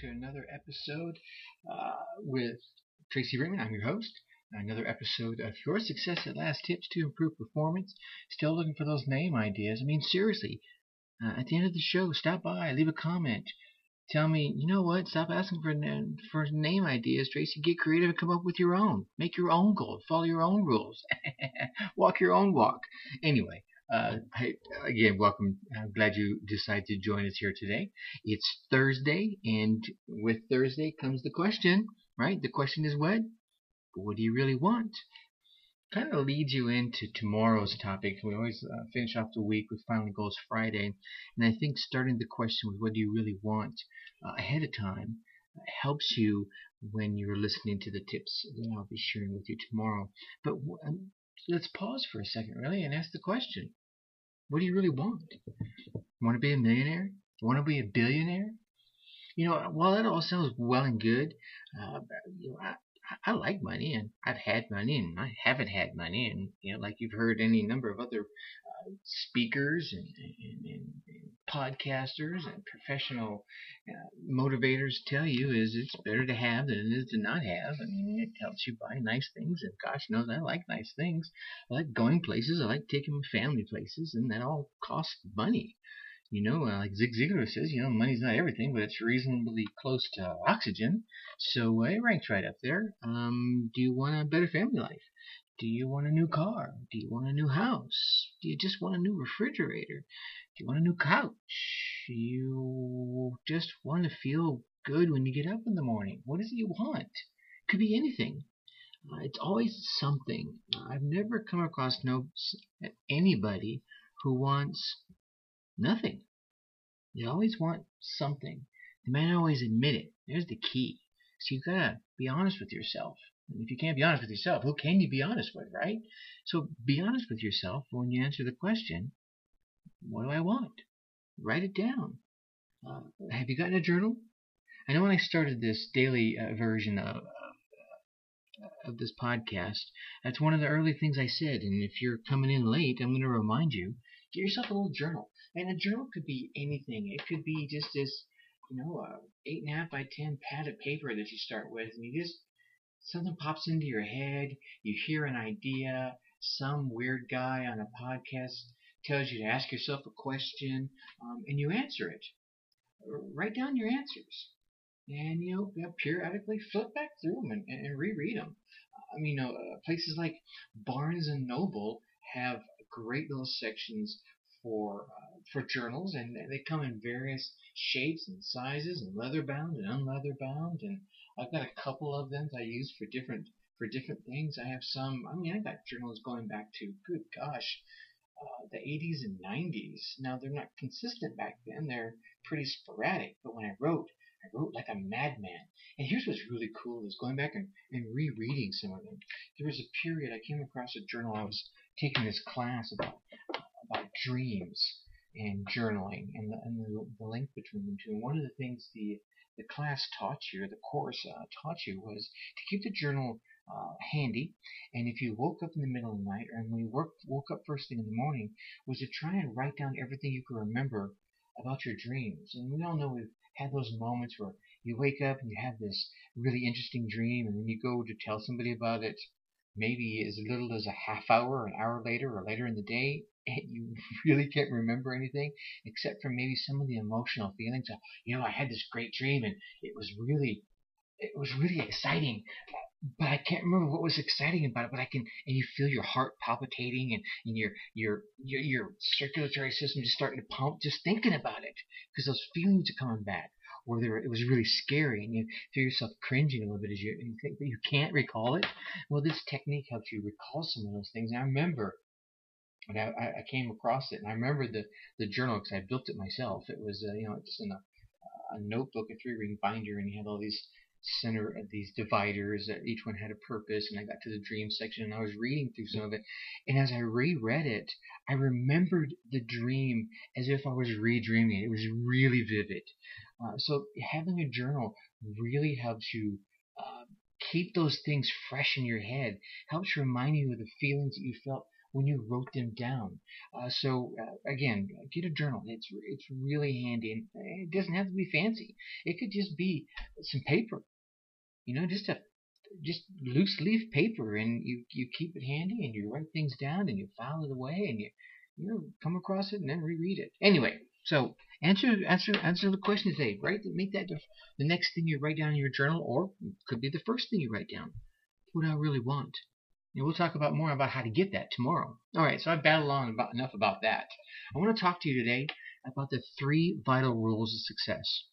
to another episode uh, with Tracy Brinkmann. I'm your host. Another episode of Your Success at Last Tips to Improve Performance. Still looking for those name ideas. I mean, seriously, uh, at the end of the show, stop by, leave a comment. Tell me, you know what? Stop asking for for name ideas, Tracy. Get creative and come up with your own. Make your own goal. Follow your own rules. walk your own walk. Anyway, uh, hey, again, welcome. I'm glad you decided to join us here today. It's Thursday, and with Thursday comes the question, right? The question is what? What do you really want? Kind of leads you into tomorrow's topic. We always uh, finish off the week with Final Goals Friday, and I think starting the question with what do you really want uh, ahead of time helps you when you're listening to the tips that I'll be sharing with you tomorrow. But um, let's pause for a second, really, and ask the question what do you really want? Want to be a millionaire? Want to be a billionaire? You know, while that all sounds well and good, uh, you know, I, I like money and I've had money and I haven't had money and you know like you've heard any number of other speakers and, and, and, and, podcasters and professional uh, motivators tell you is it's better to have than it is to not have. I mean it helps you buy nice things and gosh knows I like nice things. I like going places. I like taking my family places and that all costs money. You know, uh, like Zig Ziglar says, you know, money's not everything, but it's reasonably close to oxygen. So uh, it ranks right up there. Um, do you want a better family life? Do you want a new car? Do you want a new house? Do you just want a new refrigerator? Do you want a new couch? Do you just want to feel good when you get up in the morning? What is it you want? It Could be anything. Uh, it's always something. I've never come across no anybody who wants Nothing. They always want something. They might not always admit it. There's the key. So you gotta be honest with yourself. If you can't be honest with yourself, who can you be honest with, right? So be honest with yourself when you answer the question, what do I want? Write it down. Uh, have you gotten a journal? I know when I started this daily uh, version of, of, this podcast, that's one of the early things I said. And if you're coming in late, I'm going to remind you, get yourself a little journal. And a journal could be anything. It could be just this, you know, a eight and a half by ten pad of paper that you start with, and you just something pops into your head. You hear an idea. Some weird guy on a podcast tells you to ask yourself a question, um, and you answer it. Write down your answers, and you know, periodically flip back through them and, and reread them. I mean, you know, uh, places like Barnes and Noble have great little sections for uh, for journals, and they come in various shapes and sizes, and leather bound and unleather bound. And I've got a couple of them that I use for different for different things. I have some. I mean, I got journals going back to good gosh, uh, the 80s and 90s. Now they're not consistent back then; they're pretty sporadic. But when I wrote, I wrote like a madman. And here's what's really cool is going back and, and rereading some of them. There was a period I came across a journal. I was taking this class about about dreams and journaling and the, and the, the link between them two. And one of the things the the class taught you, the course uh, taught you, was to keep the journal uh, handy. And if you woke up in the middle of the night, or when you work, woke up first thing in the morning, was to try and write down everything you could remember about your dreams. And we all know we've had those moments where you wake up and you have this really interesting dream, and then you go to tell somebody about it, maybe as little as a half hour, an hour later, or later in the day, and you really can't remember anything except for maybe some of the emotional feelings of, you know, I had this great dream and it was really, it was really exciting, but I can't remember what was exciting about it. But I can, and you feel your heart palpitating and, and your, your, your, your circulatory system just starting to pump just thinking about it because those feelings are coming back. Or there, it was really scary, and you feel yourself cringing a little bit as you, you think, but you can't recall it. Well, this technique helps you recall some of those things. And I remember and I, I came across it, and I remember the the journal because I built it myself. It was uh, you know just in a, a notebook, a three ring binder, and you had all these center uh, these dividers that each one had a purpose. And I got to the dream section, and I was reading through some of it, and as I reread it, I remembered the dream as if I was redreaming it. It was really vivid. Uh, so having a journal really helps you. Uh, keep those things fresh in your head helps remind you of the feelings that you felt when you wrote them down. Uh, so uh, again, get a journal. It's it's really handy, and it doesn't have to be fancy. It could just be some paper, you know, just a just loose leaf paper, and you you keep it handy, and you write things down, and you file it away, and you you know, come across it and then reread it. Anyway, so answer answer answer the question today. Right, make that the, the next thing you write down in your journal, or could be the first thing you write down. What I really want? And we'll talk about more about how to get that tomorrow. All right, so I've battled on about enough about that. I want to talk to you today about the three vital rules of success.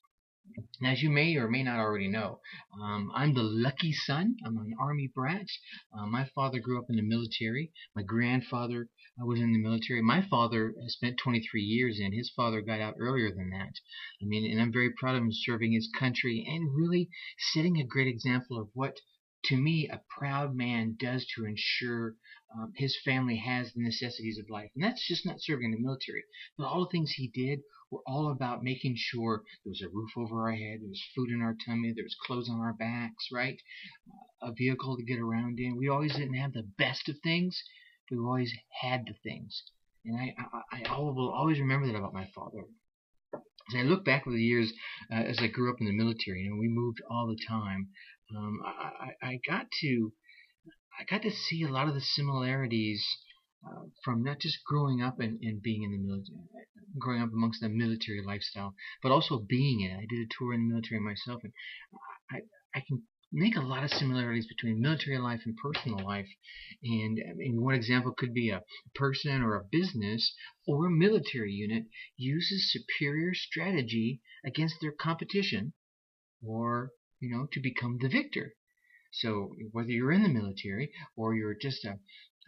As you may or may not already know, um, I'm the lucky son. I'm an army brat. Uh, my father grew up in the military. My grandfather uh, was in the military. My father spent 23 years in. His father got out earlier than that. I mean, and I'm very proud of him serving his country and really setting a great example of what to me, a proud man does to ensure um, his family has the necessities of life. And that's just not serving in the military. But all the things he did were all about making sure there was a roof over our head, there was food in our tummy, there was clothes on our backs, right? Uh, a vehicle to get around in. We always didn't have the best of things, but we always had the things. And I, I, I will always remember that about my father. As I look back over the years, uh, as I grew up in the military, you know, we moved all the time um, I, I, got to I got to see a lot of the similarities uh, from not just growing up and, and being in the military, growing up amongst the military lifestyle, but also being in it. I did a tour in the military myself, and I, I can make a lot of similarities between military life and personal life. And, and one example could be a person or a business or a military unit uses superior strategy against their competition or you know, to become the victor. So whether you're in the military or you're just a,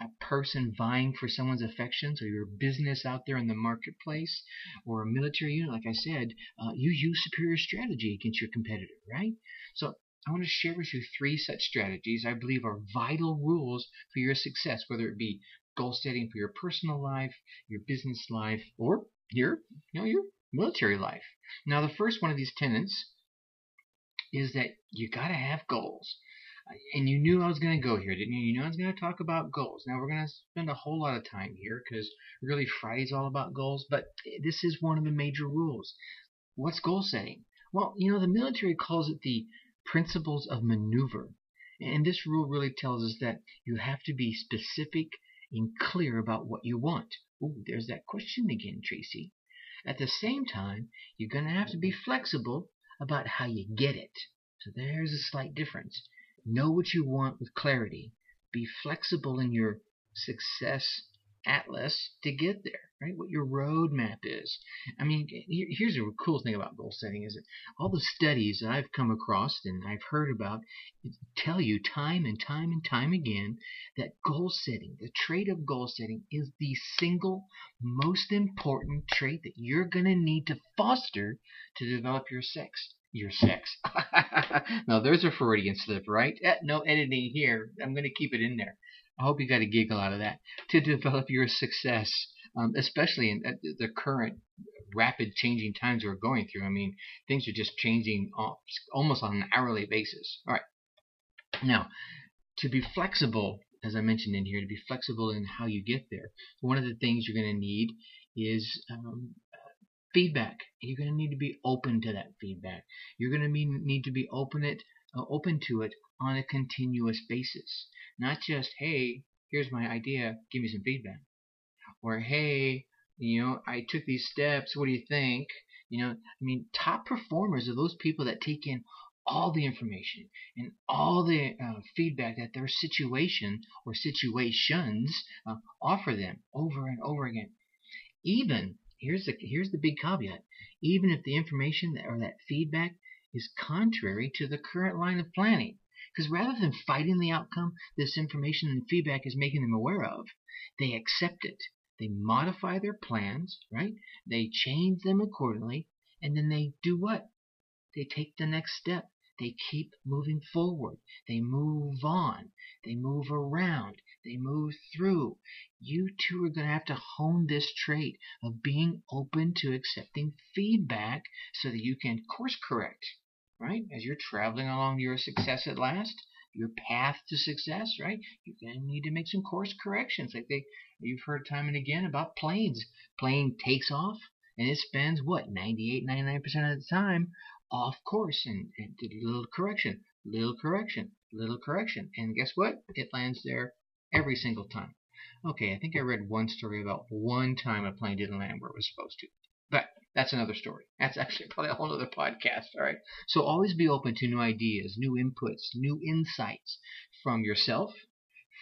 a person vying for someone's affections or your business out there in the marketplace or a military unit, like I said, uh, you use superior strategy against your competitor, right? So I want to share with you three such strategies I believe are vital rules for your success, whether it be goal setting for your personal life, your business life, or your, you know, your military life. Now, the first one of these tenets is that you got to have goals. And you knew I was going to go here, didn't you? You knew I was going to talk about goals. Now, we're going to spend a whole lot of time here because really Friday's all about goals, but this is one of the major rules. What's goal setting? Well, you know, the military calls it the principles of maneuver. And this rule really tells us that you have to be specific and clear about what you want. Ooh, there's that question again, Tracy. At the same time, you're going to have to be flexible about how you get it. So there's a slight difference. Know what you want with clarity. Be flexible in your success atlas to get there, right? What your roadmap is. I mean, here's the cool thing about goal setting is that all the studies I've come across and I've heard about tell you time and time and time again that goal setting, the trait of goal setting, is the single most important trait that you're going to need to foster to develop your sex. Your sex. now, there's a Freudian slip, right? Eh, no editing here. I'm going to keep it in there. I hope you got a giggle out of that. To develop your success, um, especially in the current rapid changing times we're going through. I mean, things are just changing almost on an hourly basis. All right. Now, to be flexible, as I mentioned in here, to be flexible in how you get there, one of the things you're going to need is um, feedback. You're going to need to be open to that feedback. You're going to need to be open it, open to it on a continuous basis. Not just, hey, here's my idea, give me some feedback. Or, hey, you know, I took these steps, what do you think? You know, I mean, top performers are those people that take in all the information and all the uh, feedback that their situation or situations uh, offer them over and over again. Even here's the here's the big caveat. Even if the information that, or that feedback is contrary to the current line of planning, because rather than fighting the outcome this information and feedback is making them aware of, they accept it. They modify their plans, right? They change them accordingly, and then they do what? They take the next step. They keep moving forward. They move on. They move around. They move through. You two are going to have to hone this trait of being open to accepting feedback so that you can course correct right? As you're traveling along your success at last, your path to success, right? You're going to need to make some course corrections. Like they, you've heard time and again about planes. Plane takes off and it spends what 98, 99% of the time off course and, and did a little correction, little correction, little correction. And guess what? It lands there every single time. Okay, I think I read one story about one time a plane didn't land where it was supposed to. That's another story. That's actually probably a whole other podcast, all right? So always be open to new ideas, new inputs, new insights from yourself,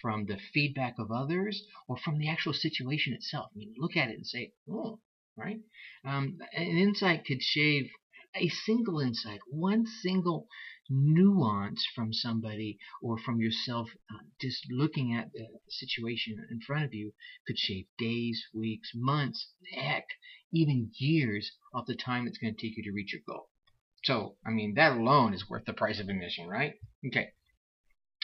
from the feedback of others, or from the actual situation itself. I mean, look at it and say, oh, right? Um, an insight could shave a single insight, one single nuance from somebody or from yourself, uh, just looking at the situation in front of you, could shave days, weeks, months, heck, even years off the time it's going to take you to reach your goal. So, I mean, that alone is worth the price of admission, right? Okay.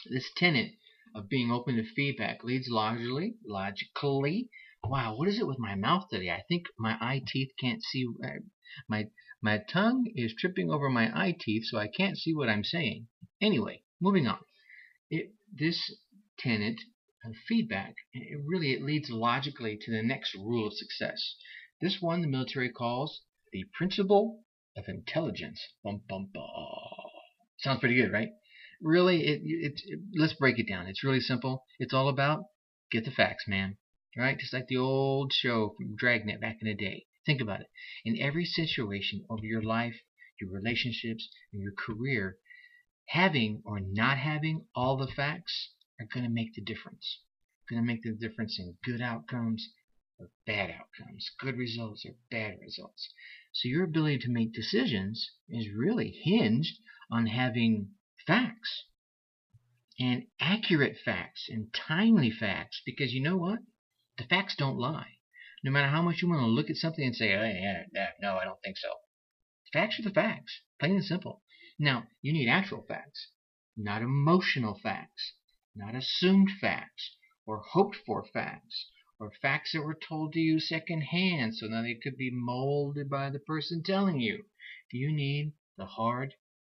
This tenet of being open to feedback leads logically, logically. Wow, what is it with my mouth today? I think my eye teeth can't see. Uh, my my tongue is tripping over my eye teeth, so I can't see what I'm saying. Anyway, moving on. It, this tenet of feedback, it really it leads logically to the next rule of success. This one the military calls the principle of intelligence. Bum, bum. Sounds pretty good, right? Really, it, it, it, let's break it down. It's really simple. It's all about get the facts, man. Right? Just like the old show from Dragnet back in the day. Think about it. In every situation of your life, your relationships, and your career, having or not having all the facts are going to make the difference. Going to make the difference in good outcomes or bad outcomes, good results or bad results. So your ability to make decisions is really hinged on having facts and accurate facts and timely facts because you know what? The facts don't lie no matter how much you want to look at something and say, oh, yeah, yeah, no, I don't think so. Facts are the facts, plain and simple. Now, you need actual facts, not emotional facts, not assumed facts, or hoped for facts, or facts that were told to you secondhand so that they could be molded by the person telling you. You need the hard,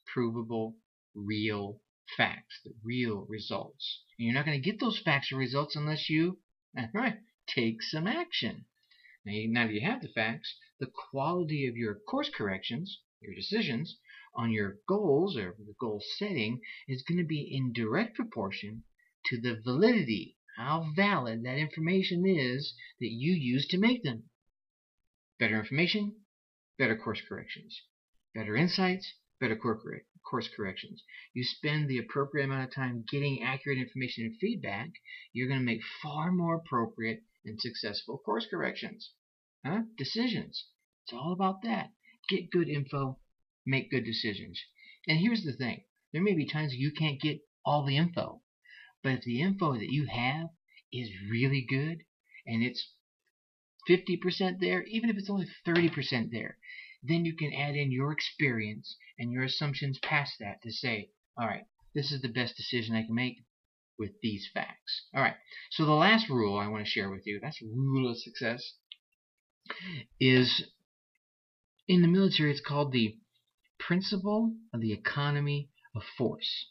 provable, real facts, the real results. And you're not going to get those facts or results unless you, right, take some action. Now that you have the facts, the quality of your course corrections, your decisions on your goals or the goal setting is going to be in direct proportion to the validity, how valid that information is that you use to make them. Better information, better course corrections. Better insights, better course corrections. You spend the appropriate amount of time getting accurate information and feedback, you're going to make far more appropriate and successful course corrections. Huh? Decisions. It's all about that. Get good info, make good decisions. And here's the thing there may be times you can't get all the info, but if the info that you have is really good and it's 50% there, even if it's only 30% there, then you can add in your experience and your assumptions past that to say, all right, this is the best decision I can make with these facts. All right, so the last rule I want to share with you that's rule of success is in the military, it's called the principle of the economy of force.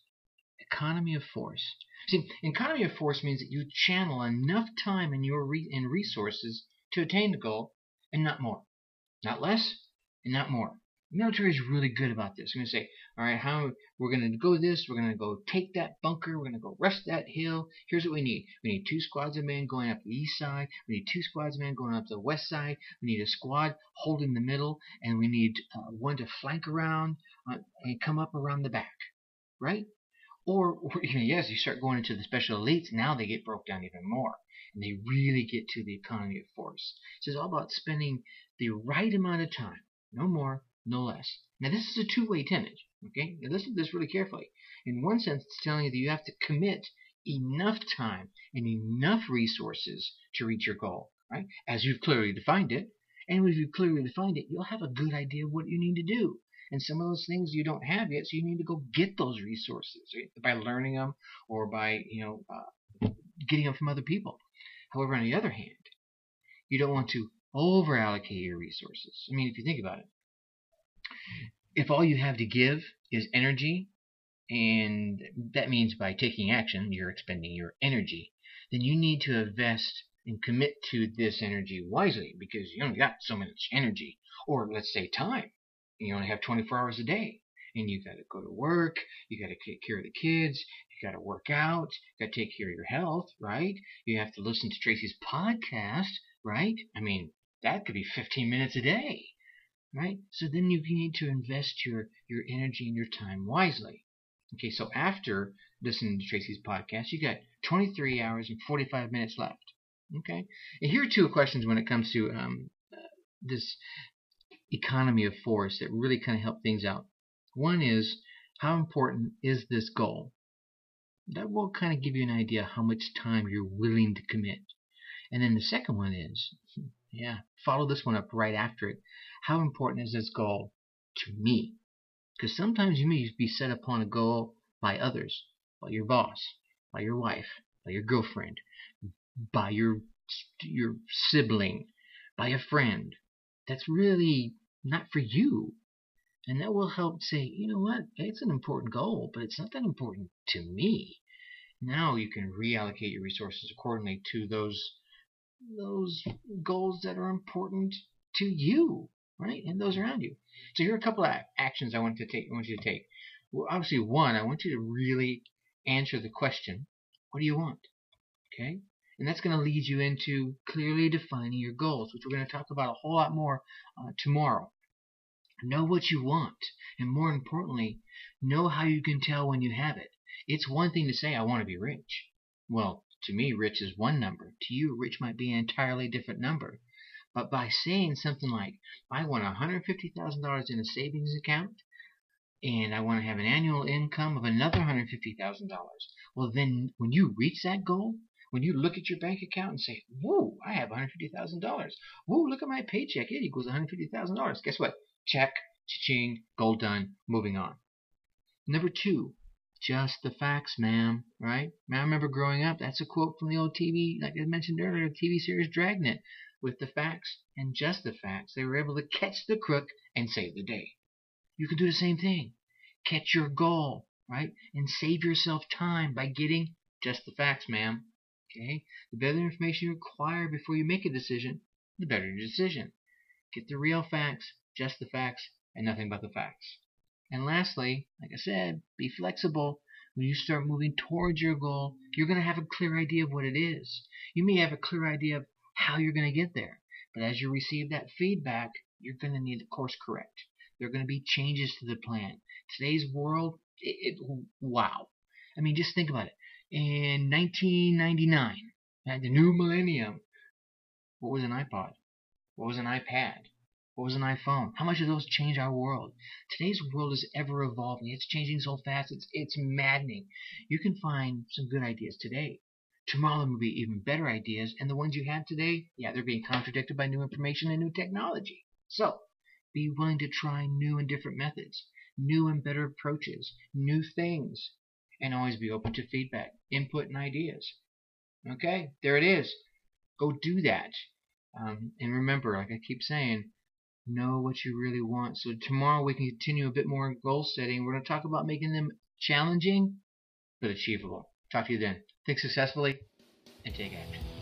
Economy of force. See, economy of force means that you channel enough time and your re- and resources to attain the goal, and not more, not less, and not more. The military is really good about this. We're going to say, all right, how we're going to go this, we're going to go take that bunker, we're going to go rush that hill. Here's what we need. We need two squads of men going up the east side. We need two squads of men going up the west side. We need a squad holding the middle, and we need uh, one to flank around uh, and come up around the back, right? Or, or yes, you start going into the special elites. Now they get broke down even more, and they really get to the economy of force. So it's all about spending the right amount of time, no more, no less. Now, this is a two-way tenet. Okay, now listen to this really carefully. In one sense, it's telling you that you have to commit enough time and enough resources to reach your goal, right? As you've clearly defined it. And if you've clearly defined it, you'll have a good idea of what you need to do. And some of those things you don't have yet, so you need to go get those resources right? by learning them or by, you know, uh, getting them from other people. However, on the other hand, you don't want to over allocate your resources. I mean, if you think about it, if all you have to give is energy and that means by taking action, you're expending your energy, then you need to invest and commit to this energy wisely because you only got so much energy, or let's say time. You only have 24 hours a day, and you got to go to work, you got to take care of the kids, you got to work out, you got to take care of your health, right? You have to listen to Tracy's podcast, right? I mean, that could be 15 minutes a day, right? So then you need to invest your, your energy and your time wisely. Okay, so after listening to Tracy's podcast, you got 23 hours and 45 minutes left. Okay, and here are two questions when it comes to um, uh, this economy of force that really kind of help things out. One is how important is this goal? That will kind of give you an idea how much time you're willing to commit. And then the second one is, yeah, follow this one up right after it. How important is this goal to me? Because sometimes you may be set upon a goal by others, by your boss, by your wife, by your girlfriend, by your your sibling, by a friend. That's really not for you. And that will help say, you know what, it's an important goal, but it's not that important to me. Now you can reallocate your resources accordingly to those those goals that are important to you, right? And those around you. So here are a couple of actions I want to take. I want you to take. Well, obviously, one, I want you to really answer the question, "What do you want?" Okay, and that's going to lead you into clearly defining your goals, which we're going to talk about a whole lot more uh, tomorrow. Know what you want, and more importantly, know how you can tell when you have it. It's one thing to say, I want to be rich. Well, to me, rich is one number. To you, rich might be an entirely different number. But by saying something like, I want $150,000 in a savings account, and I want to have an annual income of another $150,000, well, then when you reach that goal, when you look at your bank account and say, whoa, I have $150,000. Whoa, look at my paycheck. It equals $150,000. Guess what? Check, cha-ching, goal done, moving on. Number two, just the facts, ma'am. Right? I remember growing up, that's a quote from the old TV, like I mentioned earlier, TV series Dragnet. With the facts and just the facts, they were able to catch the crook and save the day. You can do the same thing. Catch your goal, right? And save yourself time by getting just the facts, ma'am. Okay? The better information you acquire before you make a decision, the better your decision. Get the real facts, just the facts, and nothing but the facts. And lastly, like I said, be flexible. When you start moving towards your goal, you're going to have a clear idea of what it is. You may have a clear idea of how you're going to get there. But as you receive that feedback, you're going to need to course correct. There are going to be changes to the plan. Today's world, it, it, wow. I mean, just think about it. In 1999, at the new millennium, what was an iPod? What was an iPad? What was an iPhone? How much do those change our world? Today's world is ever evolving. It's changing so fast. It's it's maddening. You can find some good ideas today. Tomorrow there will be even better ideas, and the ones you have today, yeah, they're being contradicted by new information and new technology. So, be willing to try new and different methods, new and better approaches, new things, and always be open to feedback, input, and ideas. Okay, there it is. Go do that. Um, and remember, like I keep saying, know what you really want. So tomorrow we can continue a bit more goal setting. We're going to talk about making them challenging but achievable. Talk to you then. Think successfully and take action.